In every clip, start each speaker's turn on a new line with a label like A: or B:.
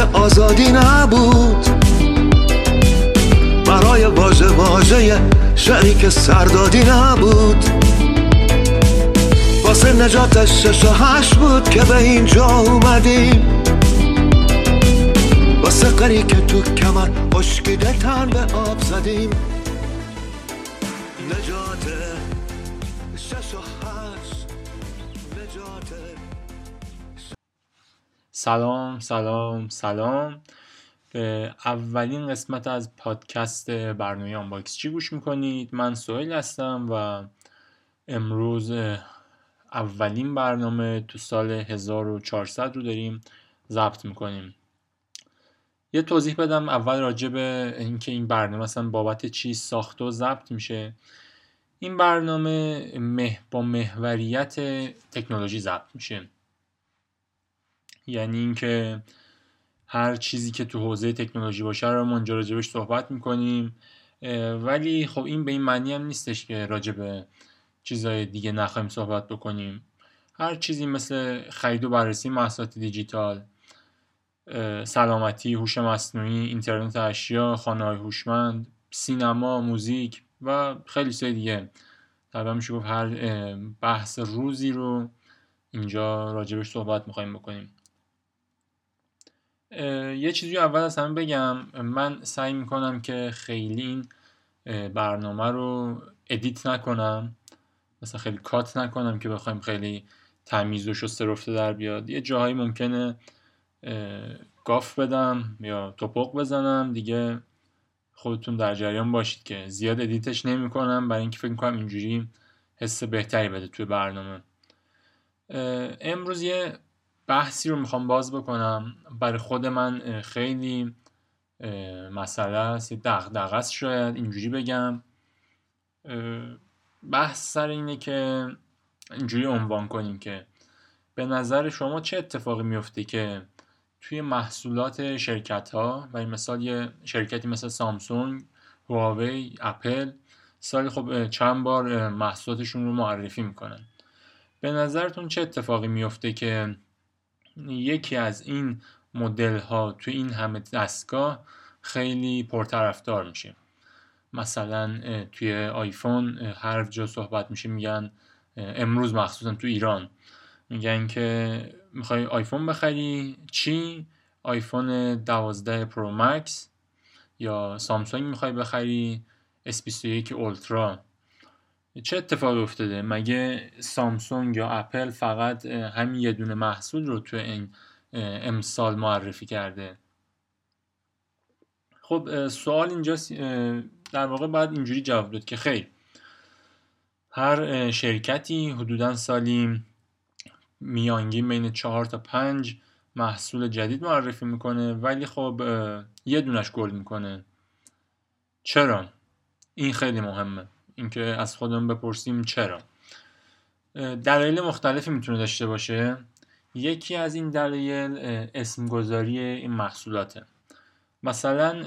A: آزادی نبود. برای واژه واژه شعری که سردادی نبود. واسه نجات شش و هشت بود که به اینجا اومدیم. واسه قری که تو کمر خشکیده تن به آب زدیم.
B: سلام سلام سلام. به اولین قسمت از پادکست برنامه آنباکس. چی گوش می‌کنید؟ من سوهیل هستم و امروز اولین برنامه تو سال 1400 رو داریم ضبط می‌کنیم. یه توضیح بدم اول راجع به اینکه این برنامه مثلا بابت چی ساخته و ضبط میشه. این برنامه مه با محوریت تکنولوژی ضبط میشه. یعنی اینکه هر چیزی که تو حوزه تکنولوژی باشه رو ما اینجا راجبش صحبت می‌کنیم. ولی خب این به این معنی هم نیستش که راجع به چیزهای دیگه نخواهیم صحبت بکنیم. هر چیزی مثل خرید و بررسی محصولات دیجیتال سلامتی هوش مصنوعی اینترنت اشیا خانه هوشمند سینما موزیک و خیلی چیزای دیگه. تقریبا میشه گفت هر بحث روزی رو اینجا راجبش صحبت می‌خوایم بکنیم. یه چیزی اول از همه بگم. من سعی می‌کنم که خیلی این برنامه رو ادیت نکنم. مثلا خیلی کات نکنم که بخوایم خیلی تمیز و شسته رفته در بیاد. یه جاهایی ممکنه گاف بدم یا توپق بزنم. دیگه خودتون در جریان باشید که زیاد ادیتش نمی کنم برای اینکه فکر کنم اینجوری حس بهتری بده توی برنامه. امروز یه بحثی رو می‌خوام باز بکنم. برای خود من خیلی مسئله است. یه دغدغه است شاید اینجوری بگم. بحث سر اینه که اینجوری عنوان کنیم که به نظر شما چه اتفاقی میفته که توی محصولات شرکت ها و این مثال یه شرکتی مثل سامسونگ هواوی اپل سال خب چند بار محصولاتشون رو معرفی می‌کنن. به نظرتون چه اتفاقی میفته که یکی از این مدل ها توی این همه دستگاه خیلی پرطرفدار میشه. مثلا توی آیفون هر جا صحبت میشه میگن امروز مخصوصا تو ایران میگن که می‌خوای آیفون بخری؟ چی؟ آیفون 12 پرو مکس یا سامسونگ می‌خوای بخری؟ S21 اولترا. چه اتفاقی افتاده؟ مگه سامسونگ یا اپل فقط همین یه دونه محصول رو تو این امسال معرفی کرده؟ خب سوال اینجا در واقع باید اینجوری جواب داد که خیر هر شرکتی حدودا سالی میانگین بین چهار تا پنج محصول جدید معرفی می‌کنه ولی خب یه دونش گل می‌کنه. چرا؟ این خیلی مهمه. اینکه از خودمون بپرسیم چرا. دلایل مختلفی می‌تونه داشته باشه. یکی از این دلایل اسمگذاری این محصولاته. مثلا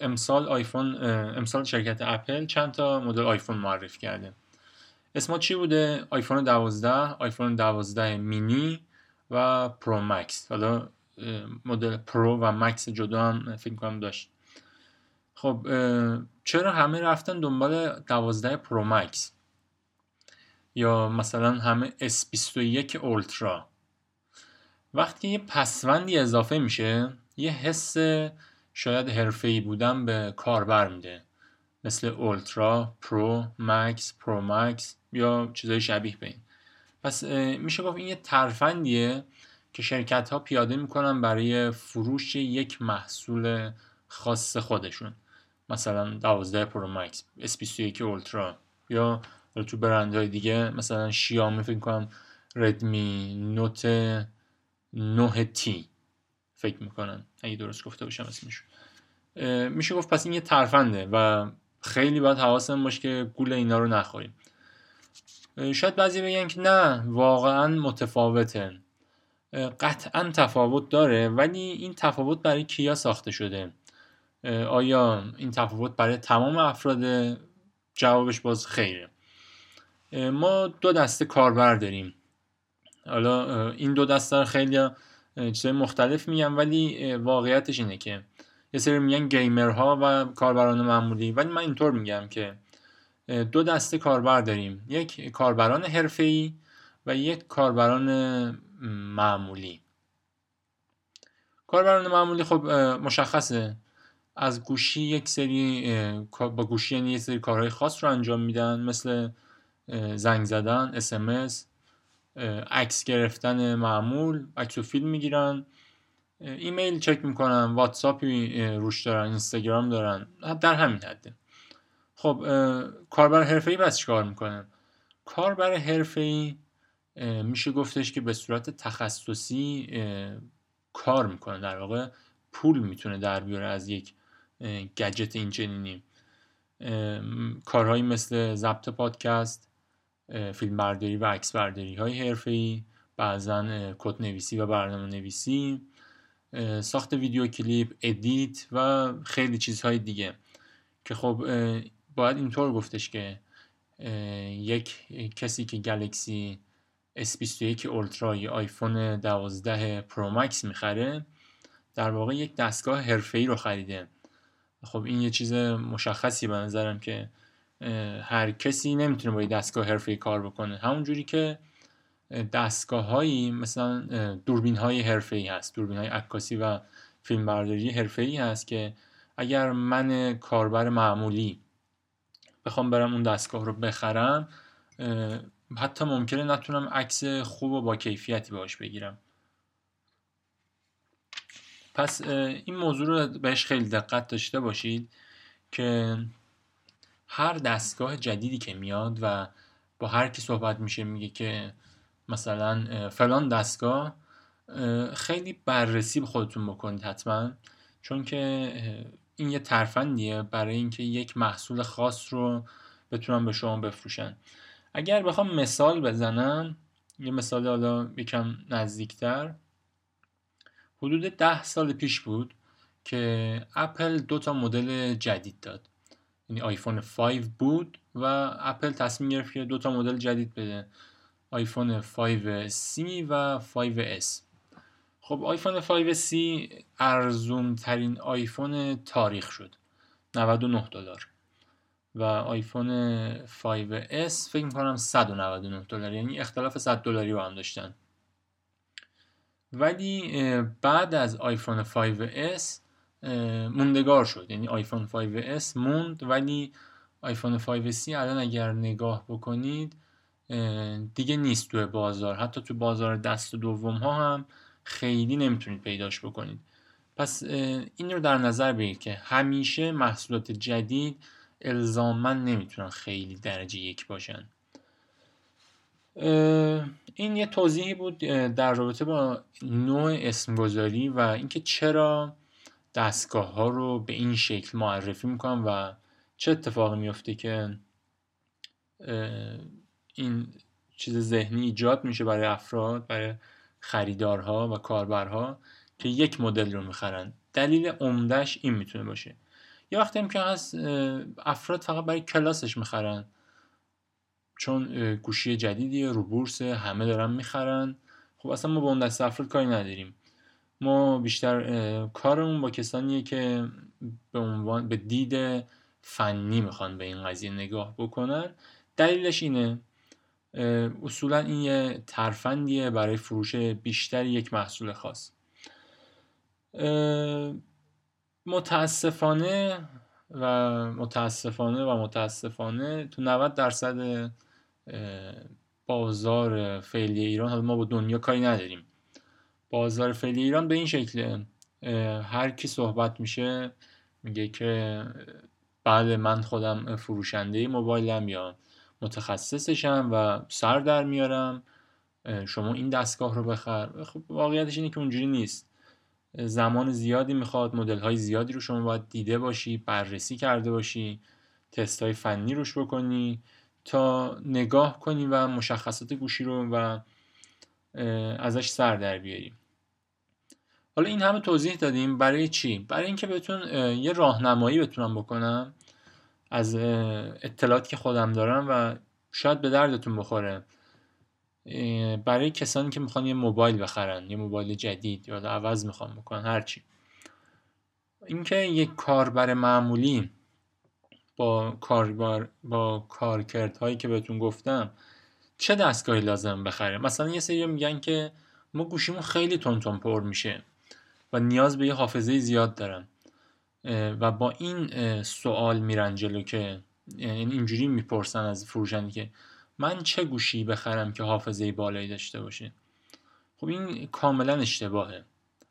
B: امسال آیفون امسال شرکت اپل چند تا مدل آیفون معرفی کرده. اسما چی بوده؟ آیفون 12 آیفون 12 مینی و پرو مکس. حالا مدل پرو و مکس جدا هم فکر کنم داشت. خب چرا همه رفتن دنبال 12 پرو مکس؟ یا مثلا همه S21 اولترا وقتی یه پسوندی اضافه میشه یه حس شاید حرفه‌ای بودن به کاربر میده. مثل اولترا پرو مکس پرو مکس یا چیزای شبیه به این. پس میشه گفت این یه ترفندیه که شرکت ها پیاده می‌کنن برای فروش یک محصول خاص خودشون. مثلا 12 پرو مکس S21 اولترا. یا تو برندهای دیگه مثلا شیائومی فکر کنم ردمی نوت 9 تی فکر می‌کنن. اگه درست گفته باشم اسمش. میشه گفت پس این یه ترفنده و خیلی باید حواسمون باشه که گول اینا رو نخوریم. شاید بعضی بگن که نه واقعا متفاوته. قطعا تفاوت داره ولی این تفاوت برای کیا ساخته شده؟ آیا این تفاوت برای تمام افراد جوابش باز خیره؟ ما دو دسته کاربر داریم. حالا این دو دسته رو خیلی چیزای مختلف میگم ولی واقعیتش اینه که یه سری میگن گیمرها و کاربران معمولی. ولی من اینطور میگم که دو دسته کاربر داریم. یک کاربران حرفه‌ای و یک کاربران معمولی. کاربران معمولی خب مشخصه. از گوشی یک سری با گوشی یعنی یک سری کارهای خاص رو انجام میدن مثل زنگ زدن اسمس عکس گرفتن معمول عکس و فیلم می‌گیرن ایمیل چک می‌کنن واتساپی روش دارن اینستاگرام دارن در همین حده خب کاربر حرفه‌ای بس چیکار می‌کنه؟ کاربر حرفه‌ای میشه گفتش که به صورت تخصصی کار می‌کنه در واقع پول می‌تونه در بیاره از یک گجت این چنینی کارهایی مثل ضبط پادکست فیلم برداری و عکس برداری های حرفه ای بعضا کد نویسی و برنامه نویسی ساخت ویدیو کلیپ ادیت و خیلی چیزهای دیگه که خب باید اینطور گفتش که یک کسی که گلکسی S21 اولترا یا آیفون 12 پرو مکس می‌خره در واقع یک دستگاه حرفه‌ای رو خریده. خب این یه چیز مشخصی به نظرم که هر کسی نمی‌تونه با یه دستگاه حرفه‌ای کار بکنه. همون جوری که دستگاه هایی مثلا دوربین های حرفه‌ای هست دوربین های عکاسی و فیلمبرداری حرفه‌ای هست که اگر من کاربر معمولی بخوام برم اون دستگاه رو بخرم حتی ممکنه نتونم عکس خوب و با کیفیتی باش بگیرم. پس این موضوع رو بهش خیلی دقت داشته باشید که هر دستگاه جدیدی که میاد و با هر کی صحبت میشه میگه که مثلا فلان دستگاه خیلی بررسی به خودتون بکنید حتما. چون که این یه ترفندیه برای اینکه یک محصول خاص رو بتونن به شما بفروشن. اگر بخوام مثال بزنم یه مثال حالا یکم نزدیکتر. حدود ده سال پیش بود که اپل دو تا مدل جدید داد. یعنی آیفون 5 بود و اپل تصمیم گرفت که دو تا مدل جدید بده. آیفون 5C و 5S خب آیفون 5C ارزون ترین آیفون تاریخ شد. 99 دلار. و آیفون 5S فکر می‌کنم 199 دلار. یعنی اختلاف 100 دلاری با هم داشتن. ولی بعد از آیفون 5S موندگار شد. یعنی آیفون 5S موند ولی آیفون 5C الان اگر نگاه بکنید دیگه نیست تو بازار. حتی تو بازار دست دوم ها هم خیلی نمی‌تونید پیداش بکنید. پس این رو در نظر بگیرید که همیشه محصولات جدید الزاما نمی‌تونن خیلی درجه یک باشن. این یه توضیحی بود در رابطه با نوع اسمگذاری و اینکه چرا دستگاه ها رو به این شکل معرفی می‌کنم و چه اتفاقی میفته که این چیز ذهنی ایجاد میشه برای افراد برای خریدارها و کاربرها که یک مدل رو می‌خرن. دلیل عمدهش این می‌تونه باشه. یه وقتی هم که هست افراد فقط برای کلاسش می‌خرن. چون گوشی جدیدیه رو بورس همه دارن می‌خرن. خب اصلا ما با اون دست افراد کاری نداریم. ما بیشتر کارمون با کسانیه که به عنوان به دید فنی می‌خوان به این قضیه نگاه بکنن. دلیلش اینه اصولا این یه ترفندیه برای فروش بیشتر یک محصول خاص. متاسفانه و متاسفانه و متاسفانه تو 90 درصد بازار فعلی ایران. حالا ما با دنیا کاری نداریم. بازار فعلی ایران به این شکله هر کی صحبت میشه میگه که بله من خودم فروشنده موبایلم یا متخصصشم و سر در میارم شما این دستگاه رو بخر. خب واقعیتش اینه که اونجوری نیست. زمان زیادی می‌خواد مدل های زیادی رو شما باید دیده باشی بررسی کرده باشی تست های فنی روش بکنی. تا نگاه کنی و مشخصات گوشی رو و ازش سر در بیاری حالا این همه توضیح دادیم. برای چی؟ برای اینکه بهتون یه راهنمایی بتونم بکنم از اطلاعاتی که خودم دارم و شاید به دردتون بخوره. برای کسانی که می‌خوان یه موبایل بخرن یه موبایل جدید یا عوض می‌خوان بکنن هرچی اینکه یک کاربر معمولی با کاربر با کارکردهایی که بهتون گفتم چه دستگاهی لازم بخره؟ مثلا یه سری میگن که ما گوشیمون خیلی تون تون پر میشه و نیاز به یه حافظه زیاد دارم. و با این سوال میرن جلو که یعنی اینجوری می‌پرسن از فروشنده که من چه گوشی بخرم که حافظه بالایی داشته باشه؟ خب این کاملا اشتباهه.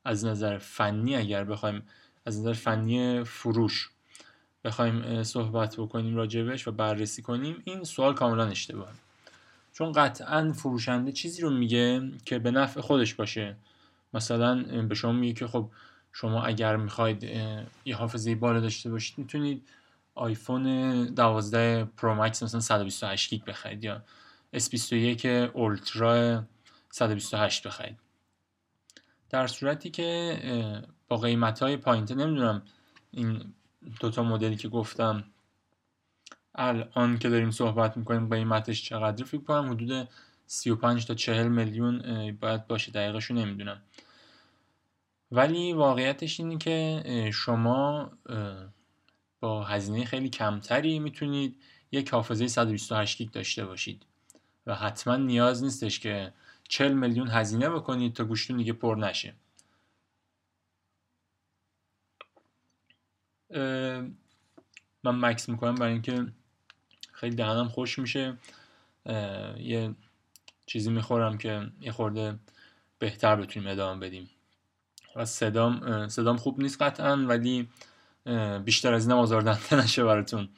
B: از نظر فنی اگر بخوایم از نظر فنی فروش. بخوایم صحبت بکنیم راجبش و بررسی کنیم این سوال کاملا اشتباهه چون قطعا فروشنده چیزی رو میگه که به نفع خودش باشه. مثلا به شما میگه که خب شما اگر می‌خواید یه حافظه بالا داشته باشید می‌تونید آیفون 12 پرو مکس مثلا 128 گیگ بخرید یا S21 اولترا 128 بخرید. در صورتی که با قیمت های پایینتر نمی‌دونم این دوتا مدلی که گفتم الان که داریم صحبت می‌کنیم قیمتش چقدر فکر کنم حدود 35 تا 40 میلیون باید باشه دقیقشو نمی‌دونم. ولی واقعیتش اینه که شما با هزینه خیلی کمتری می‌تونید یک حافظه 128 گیگ داشته باشید و حتما نیاز نیستش که 40 میلیون هزینه بکنید تا گوشتون دیگه پر نشه. من مکس می‌کنم برای اینکه خیلی دهنم خوش میشه. یه چیزی می‌خورم که یه خورده بهتر بتونیم ادامه بدیم. و صدام صدام خوب نیست قطعا ولی بیشتر از این آزاردهنده نشه براتون.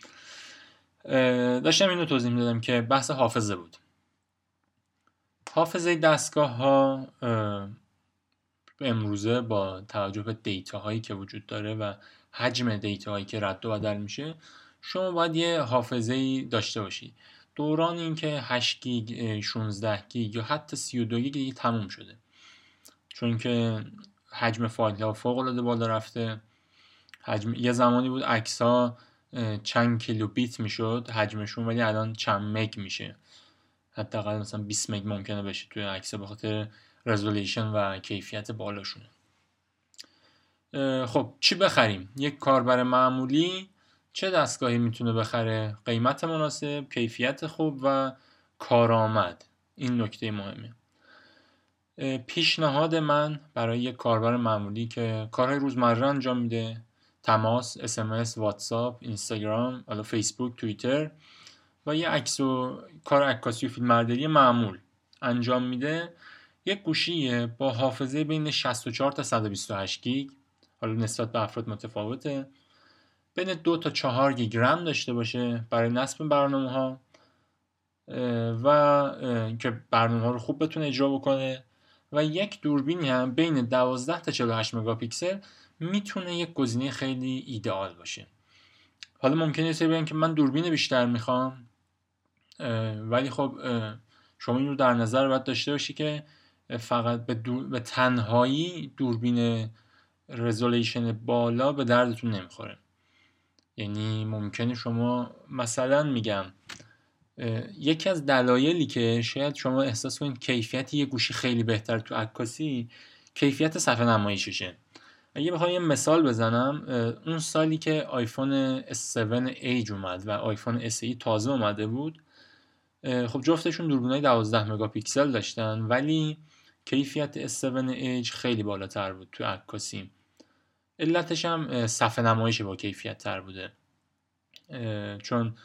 B: داشتم اینو توضیح می‌دادم که بحث حافظه بود. حافظه دستگاه ها امروزه با توجه به دیتا هایی که وجود داره و حجم دیتا هایی که رد و بدل میشه شما باید یه حافظه ای داشته باشید دوران اینکه 8 گیگ 16 گیگ یا حتی 32 گیگ تموم شده. چون که حجم فایل ها فوق العاده بالا رفته. حجم یه زمانی بود عکس ها چند کیلوبایت می‌شد حجمشون ولی الان چند مگ میشه. حداقل مثلا 20 مگ ممکنه بشه توی عکس به خاطر رزولوشن و کیفیت بالاشونه خب چی بخریم؟ یک کاربر معمولی چه دستگاهی می‌تونه بخره؟ قیمت مناسب کیفیت خوب و کارآمد. این نکته مهمه. پیشنهاد من برای یک کاربر معمولی که کارهای روزمره انجام میده تماس اسمس واتساپ اینستاگرام حالا فیسبوک توییتر و یه عکس و کار عکاسی و فیلمبرداری معمول انجام میده. یک گوشی با حافظه بین 64 تا 128 گیگ. حالا نسبت به افراد متفاوته. بین دو تا چهار گیگ رم داشته باشه برای نصب برنامه ها و که برنامه ها رو خوب بتونه اجرا بکنه. و یک دوربینی هم بین 12 تا 48 مگاپیکسل می‌تونه یک گزینه خیلی ایدئال باشه. حالا ممکنه سری که من دوربین بیشتر می‌خوام ولی خب شما این رو در نظر باید داشته باشی که فقط به, به تنهایی دوربین رزولیشن بالا به دردتون نمی‌خوره. یعنی ممکنه شما مثلا میگم یکی از دلایلی که شاید شما احساس کنید کیفیت یه گوشی خیلی بهتر تو عکاسی کیفیت صفحه نمایششه. اگه بخوام یه مثال بزنم اون سالی که آیفون S7 Edge اومد و آیفون SE تازه اومده بود خب جفتشون دوربینای 12 مگاپیکسل داشتن ولی کیفیت S7 Edge خیلی بالاتر بود تو عکاسی. علتش هم صفحه نمایش با کیفیت تر بوده چون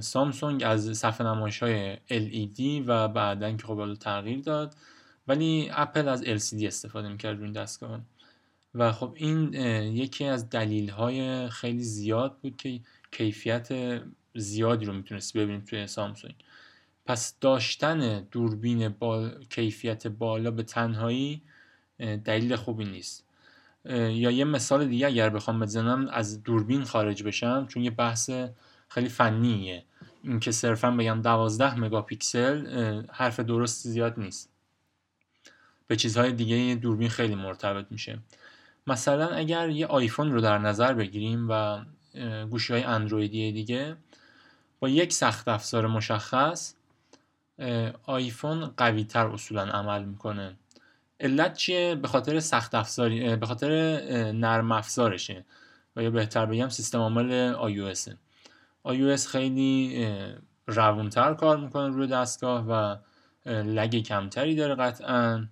B: سامسونگ از صفحه نمایش های LED و بعدا که خب تغییر داد ولی اپل از LCD استفاده می‌کرد روی این دستگاه. و خب این یکی از دلیل های خیلی زیاد بود که کیفیت زیادی رو می‌تونستی ببینیم توی سامسونگ. پس داشتن دوربین با کیفیت بالا به تنهایی دلیل خوبی نیست. یا یه مثال دیگه اگر بخوام بزنم از دوربین خارج بشم چون یه بحث خیلی فنیه. اینکه صرفا بگم 12 مگاپیکسل حرف درست زیاد نیست. به چیزهای دیگه دوربین خیلی مرتبط میشه. مثلا اگر یه آیفون رو در نظر بگیریم و گوشی های اندرویدی دیگه با یک سخت افزار مشخص آیفون قوی تر اصولا عمل می‌کنه. علت چیه؟ به خاطر سخت افزاری به خاطر نرم افزارشه. و یا بهتر بگم سیستم عامل iOS iOS خیلی روونتر کار می‌کنه روی دستگاه و لگ کمتری داره قطعا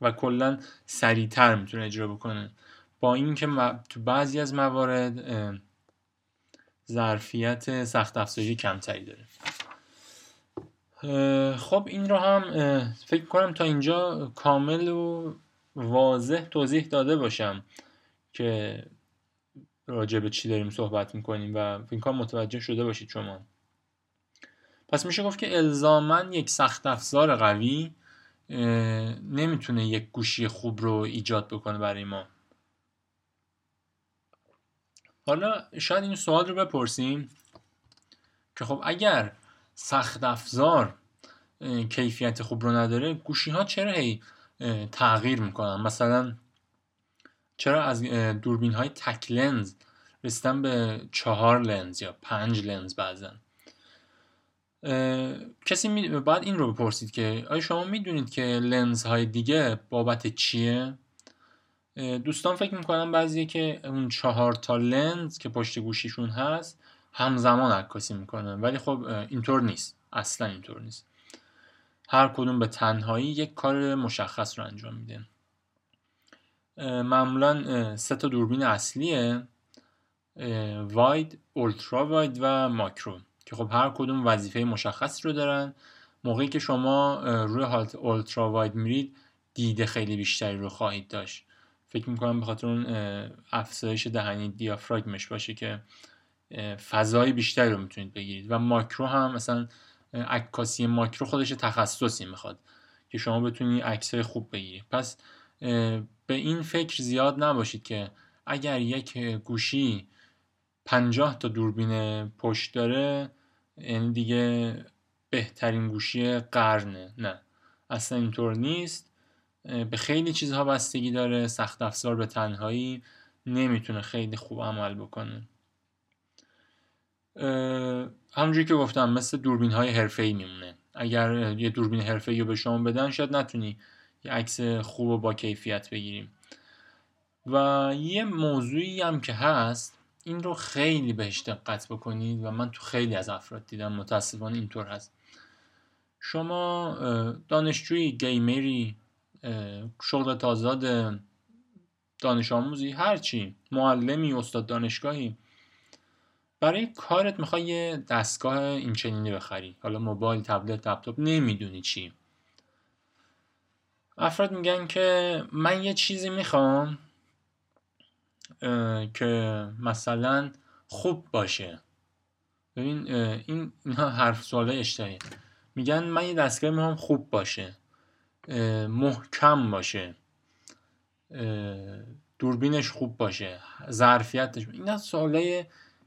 B: و کلا سریعتر می‌تونه اجرا بکنه. با اینکه تو بعضی از موارد ظرفیت سخت افزاری کمتری داره. خب این رو هم فکر کنم تا اینجا کامل و واضح توضیح داده باشم که راجع به چی داریم صحبت می‌کنیم و فکر کنم متوجه شده باشید شما. پس میشه گفت که الزاما یک سخت افزار قوی نمی‌تونه یک گوشی خوب رو ایجاد بکنه برای ما. حالا شاید این سوال رو بپرسیم که خب اگر سخت افزار کیفیت خوب رو نداره گوشی ها چرا هی تغییر می‌کنن؟ مثلا چرا از دوربین های تک لنز رسیدن به چهار لنز یا پنج لنز بعضن کسی می... باید این رو بپرسید که آیا شما می‌دونید که لنز های دیگه بابت چیه؟ دوستان فکر می‌کنن بعضی که اون چهار تا لنز که پشت گوشیشون هست همزمان عکاسی می‌کنن ولی خب اینطور نیست. اصلا اینطور نیست. هر کدوم به تنهایی یک کار مشخص رو انجام میده معمولا سه تا دوربین اصلیه. واید، اولترا واید و ماکرو. که خب هر کدوم وظیفه مشخصی رو دارن. موقعی که شما روی حالت اولترا واید میرید دید خیلی بیشتری رو خواهید داشت. فکر می‌کنم به خاطر اون افزایش دهنی دیافراگمش باشه که فضای بیشتری رو می‌تونید بگیرید. و ماکرو هم مثلا عکاسی ماکرو خودش تخصصی می‌خواد که شما بتونید عکسای خوب بگیرید پس به این فکر زیاد نباشید که اگر یک گوشی پنجاه تا دوربین پشت داره یعنی دیگه بهترین گوشی قرنه. نه اصلا اینطور نیست. به خیلی چیزها بستگی داره سخت افزار به تنهایی نمی‌تونه خیلی خوب عمل بکنه. همونجوری که گفتم مثل دوربین های حرفه ای میمونه. اگر یه دوربین حرفه ای رو به شما بدن شاید نتونی یه عکس خوب و با کیفیت بگیریم. و یه موضوعی هم که هست این رو خیلی بهش دقت بکنید و من تو خیلی از افراد دیدم متاسفانه اینطور هست. شما دانشجوی گیمری شغل تازاد دانش آموزی هرچی معلمی استاد دانشگاهی برای کارت می‌خوای یه دستگاه این چنینی بخری. حالا موبایل تبلت لپتاپ نمی‌دونی چی. افراد میگن که من یه چیزی می‌خوام که مثلا خوب باشه. ببین این اینها حرف سوال اشتباهی میگن من یه دستگاه می‌خوام خوب باشه محکم باشه دوربینش خوب باشه ظرفیتش. اینا سوالای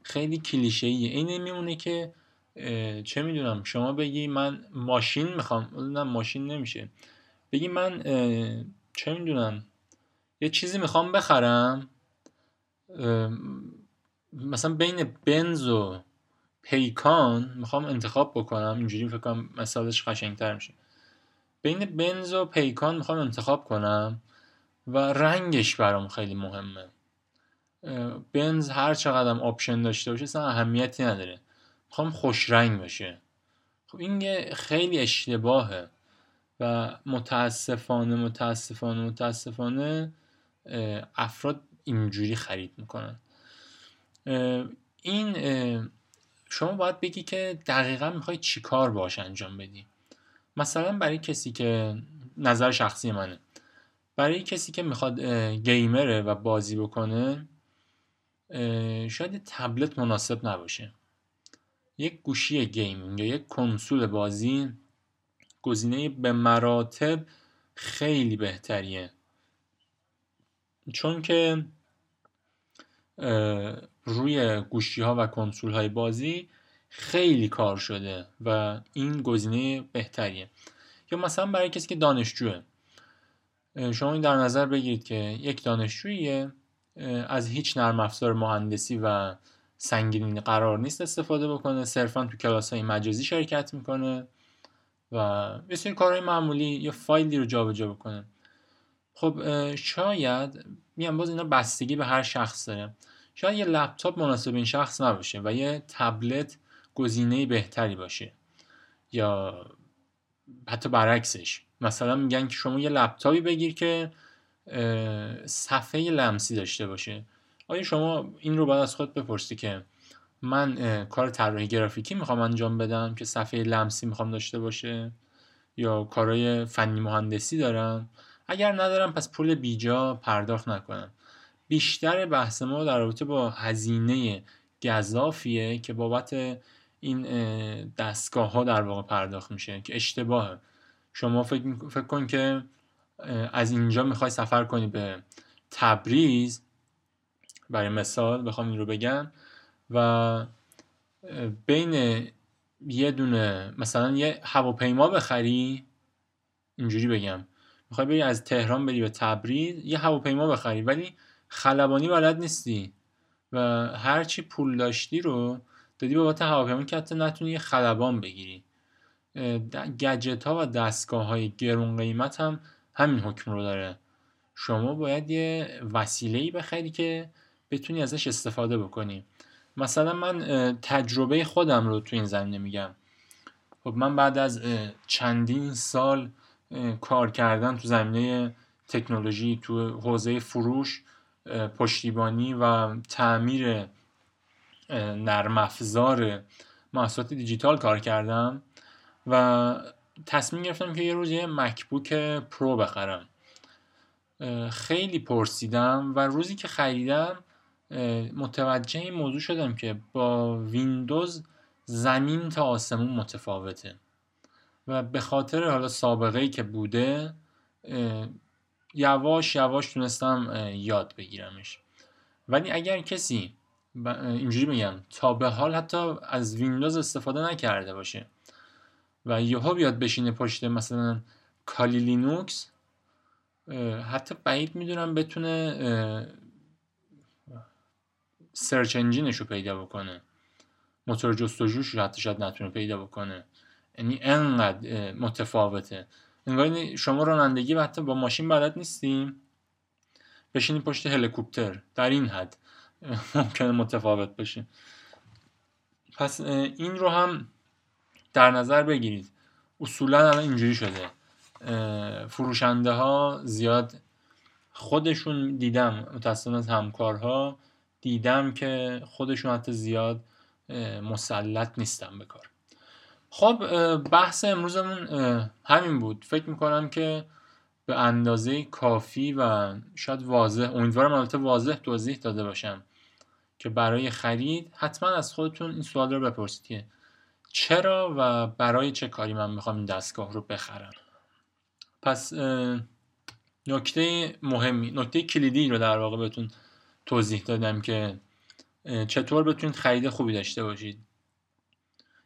B: خیلی کلیشه ایه این میمونه که چه می‌دونم شما بگی من ماشین می‌خوام. نه ماشین نمیشه. بگی من چه می‌دونم یه چیزی می‌خوام بخرم مثلا بین بنز و پیکان می‌خوام انتخاب بکنم. اینجوری فکر کنم مثالش قشنگتر میشه. بین بنز و پیکان می‌خوام انتخاب کنم و رنگش برام خیلی مهمه. بنز هر چقدر آپشن داشته باشه اصلا اهمیتی نداره. می‌خوام خوش رنگ باشه. خب این خیلی اشتباهه و متاسفانه متاسفانه متاسفانه افراد اینجوری خرید می‌کنن. این شما باید بگی که دقیقا می‌خوای چی کار باش انجام بدی؟ مثلا برای کسی که نظر شخصی منه. برای کسی که می‌خواد گیمره و بازی بکنه شاید تبلت مناسب نباشه. یک گوشی gaming یا یک کنسول بازی گزینه به مراتب خیلی بهتریه. چون که روی گوشی ها و کنسول های بازی خیلی کار شده و این گزینه بهتریه. یا مثلا برای کسی که دانشجوه. شما این در نظر بگیرید که یک دانشجوییه از هیچ نرم افزار مهندسی و سنگینی قرار نیست استفاده بکنه. صرفا تو کلاس های مجازی شرکت می‌کنه و یه سری کارهای معمولی یا فایلی رو جابجا بکنه. خب شاید میگم باز اینا بستگی به هر شخص داره. شاید یه لپتاپ مناسب این شخص نباشه و یه تبلت گزینه بهتری باشه. یا حتی برعکسش. مثلا میگن که شما یه لپتاپی بگیر که صفحه لمسی داشته باشه. آیا شما این رو باید از خود بپرسی که من کار طراحی گرافیکی می‌خوام انجام بدم که صفحه لمسی می‌خوام داشته باشه؟ یا کارهای فنی مهندسی دارم؟ اگر ندارم پس پول بیجا پرداخت نکنم. بیشتر بحث ما در رابطه با هزینه گذافیه که بابت این دستگاه ها در واقع پرداخت میشه که اشتباهه. شما فکر, فکر کن که از اینجا می‌خوای سفر کنی به تبریز؟ برای مثال بخوام این رو بگم و بین یه دونه مثلا یه هواپیما بخری؟ اینجوری بگم. می‌خوای بری از تهران بری به تبریز یه هواپیما بخری ولی خلبانی بلد نیستی و هرچی پول داشتی رو دادی بابت هواپیما که حتی نتونی یه خلبان بگیری. گجت ها و دستگاه های گرون قیمت هم همین حکم رو داره. شما باید یه وسیله ای بخری که بتونی ازش استفاده بکنی. مثلا من تجربه خودم رو تو این زمینه میگم. خب من بعد از چندین سال کار کردن تو زمینه تکنولوژی تو حوزه فروش پشتیبانی و تعمیر نرم افزار محصولات دیجیتال کار کردم و تصمیم گرفتم که یه روز یه مکبوک پرو بخرم. خیلی پرسیدم و روزی که خریدم متوجه این موضوع شدم که با ویندوز زمین تا آسمون متفاوته و به خاطر حالا سابقه ای که بوده یواش یواش تونستم یاد بگیرمش. ولی اگر کسی اینجوری میگم تا به حال حتی از ویندوز استفاده نکرده باشه و یهو بیاد بشینه پشت مثلا کالی لینوکس حتی بعید می‌دونم بتونه search engine ش رو پیدا بکنه. موتور جستجوش رو حتی شاید نتونه پیدا بکنه. یعنی انقدر متفاوته. انگار شما رانندگی و حتی با ماشین بلد نیستیم. بشینی پشت هلیکوپتر. در این حد ممکنه متفاوت باشه پس این رو هم در نظر بگیرید. اصولا الان اینجوری شده. فروشنده ها زیاد خودشون دیدم متاسفانه از همکارها دیدم که خودشون حتی زیاد مسلط نیستن به کار. خب بحث امروزمون همین بود. فکر می‌کنم که به اندازه کافی و شاید واضح امیدوارم البته واضح توضیح داده باشم که برای خرید حتما از خودتون این سوال رو بپرسید که چرا و برای چه کاری من می‌خوام این دستگاه رو بخرم؟ پس نکته مهمی نکته کلیدی رو در واقع بهتون توضیح دادم که چطور بتونید خرید خوبی داشته باشید.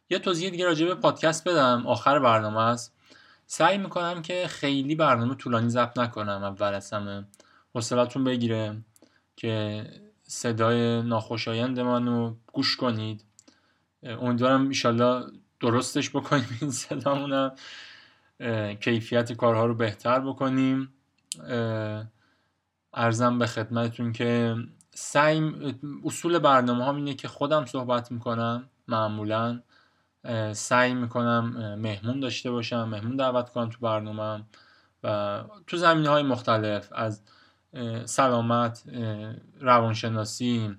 B: یه توضیح دیگه راجع به پادکست بدم. آخر برنامه است. سعی می‌کنم که خیلی برنامه طولانی ضبط نکنم. اول از همه حوصلتون بگیره که صدای ناخوشایند منو گوش کنید. امیدوارم ایشالله درستش بکنیم این صدامونم کیفیت کارها رو بهتر بکنیم. ارزم به خدمتتون که سعی اصول برنامه هم اینه که خودم صحبت می‌کنم معمولا. سعی می‌کنم مهمون داشته باشم مهمون دعوت کنم تو برنامه و تو زمینه های مختلف از سلامت روانشناسی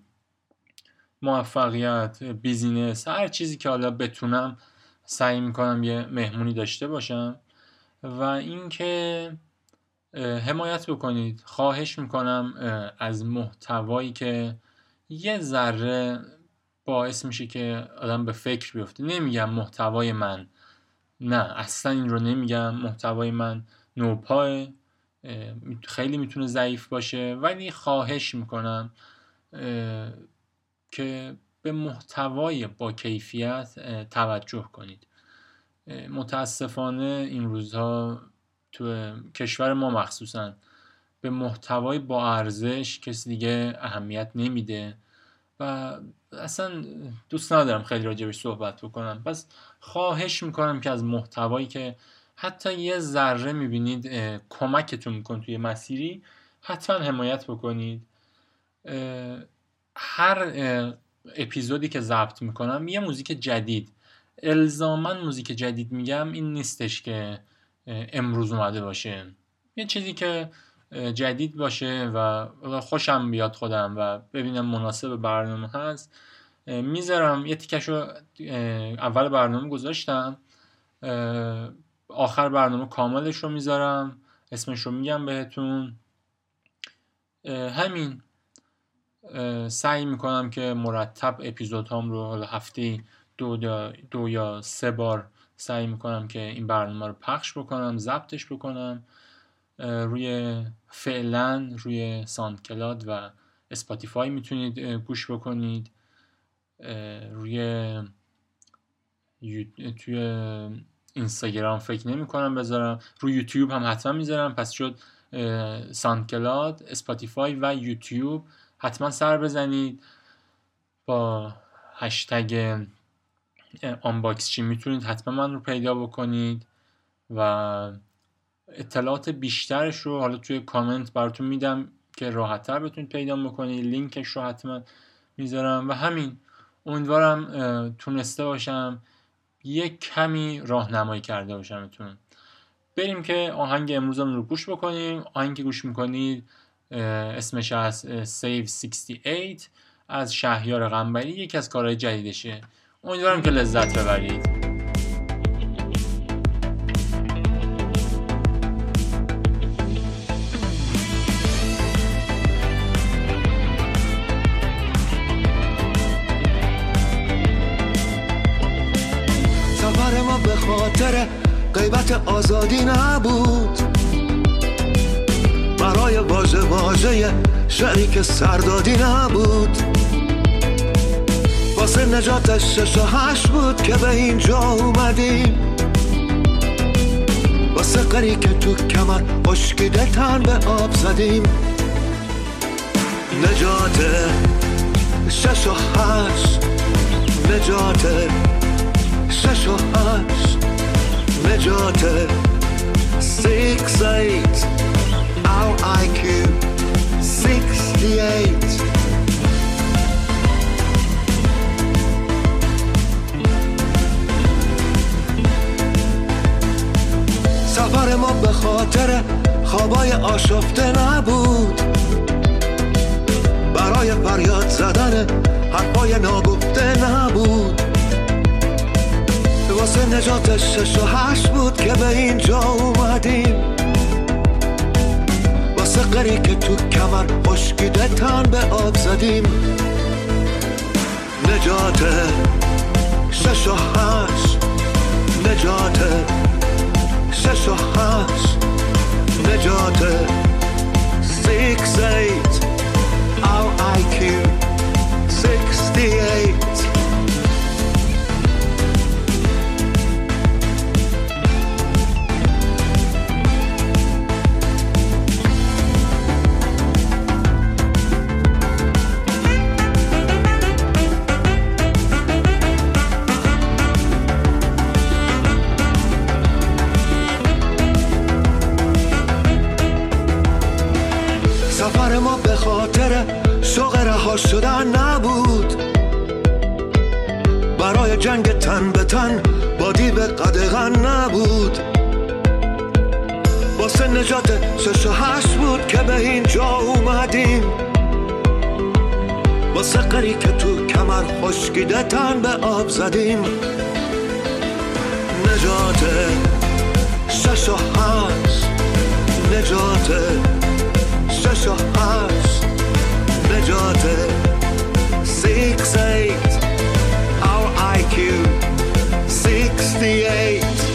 B: موفقیت بیزینس هر چیزی که حالا بتونم سعی می‌کنم یه مهمونی داشته باشم و اینکه حمایت بکنید. خواهش می‌کنم از محتوایی که یه ذره باعث میشه که آدم به فکر بیفته. نمیگم محتوای من. نه اصلا این رو نمیگم. محتوای من نوپای خیلی می‌تونه ضعیف باشه. ولی خواهش می‌کنم که به محتوای با کیفیت توجه کنید. متاسفانه این روزها تو کشور ما مخصوصا به محتوای با ارزش کسی دیگه اهمیت نمیده و اصلا دوست ندارم خیلی راجبش صحبت بکنم. پس خواهش می‌کنم که از محتوایی که حتی یه ذره می‌بینید کمکتون میکن توی مسیری حتما حمایت بکنید. هر اپیزودی که ضبط می‌کنم یه موزیک جدید. الزاما موزیک جدید میگم این نیستش که امروز اومده باشه. یه چیزی که جدید باشه و خوشم بیاد خودم و ببینم مناسب برنامه هست. می‌ذارم. یه تیکش اول برنامه گذاشتم. آخر برنامه کاملش رو می‌ذارم. اسمش رو میگم بهتون. همین. سعی می‌کنم که مرتب اپیزودهام رو حالا هفته دو, دو یا سه بار سعی می‌کنم که این برنامه رو پخش بکنم ضبطش بکنم روی فعلا روی کلاد و اسپاتیفای می‌تونید گوش بکنید. روی توی اینستاگرام فکر نمی کنم بذارم. روی یوتیوب هم حتما می‌ذارم. پس شد Cloud اسپاتیفای و یوتیوب. حتما سر بزنید. با هشتگ آنباکس چی می‌تونید حتما من رو پیدا بکنید و اطلاعات بیشترش رو حالا توی کامنت براتون میدم که راحتتر بتونید پیدا بکنید. لینکش رو حتما می‌ذارم. و همین امیدوارم تونسته باشم یک کمی راهنمایی کرده باشم بریم که آهنگ امروزم رو گوش بکنیم. آهنگ گوش می‌کنید. اسمش از Save 68 از شهیار غنبری یکی از کارهای جدیدشه. امیدوارم که لذت ببرید.
A: سفر ما به خاطر غیبت آزادی نبود. واژه واژه شریک سردادی نبود. واسه نجات شش و هشت بود که به اینجا اومدیم. واسه قری که تو کمر اشکیده تن به آب زدیم. نجات شش و هشت نجات شش و هشت نجات سیکس ایت IQ 68 سفر ما به خاطر خوابای آشفته نبود. برای فریاد زدن حرفای ناگفته نبود. واسه نجات شش و هشت بود که به اینجا اومدیم. قری که تو کمر خشکیده تن به آب زدیم. نجات شش و هشت. نجات شش و هشت. نجات سیکس ایت. Our IQ 68 سفر واسه قری که تو کمر خشکیده تن به آب زدیم. نجات شش و هشت نجات شش و هشت نجات سیکس ایت. Our IQ 68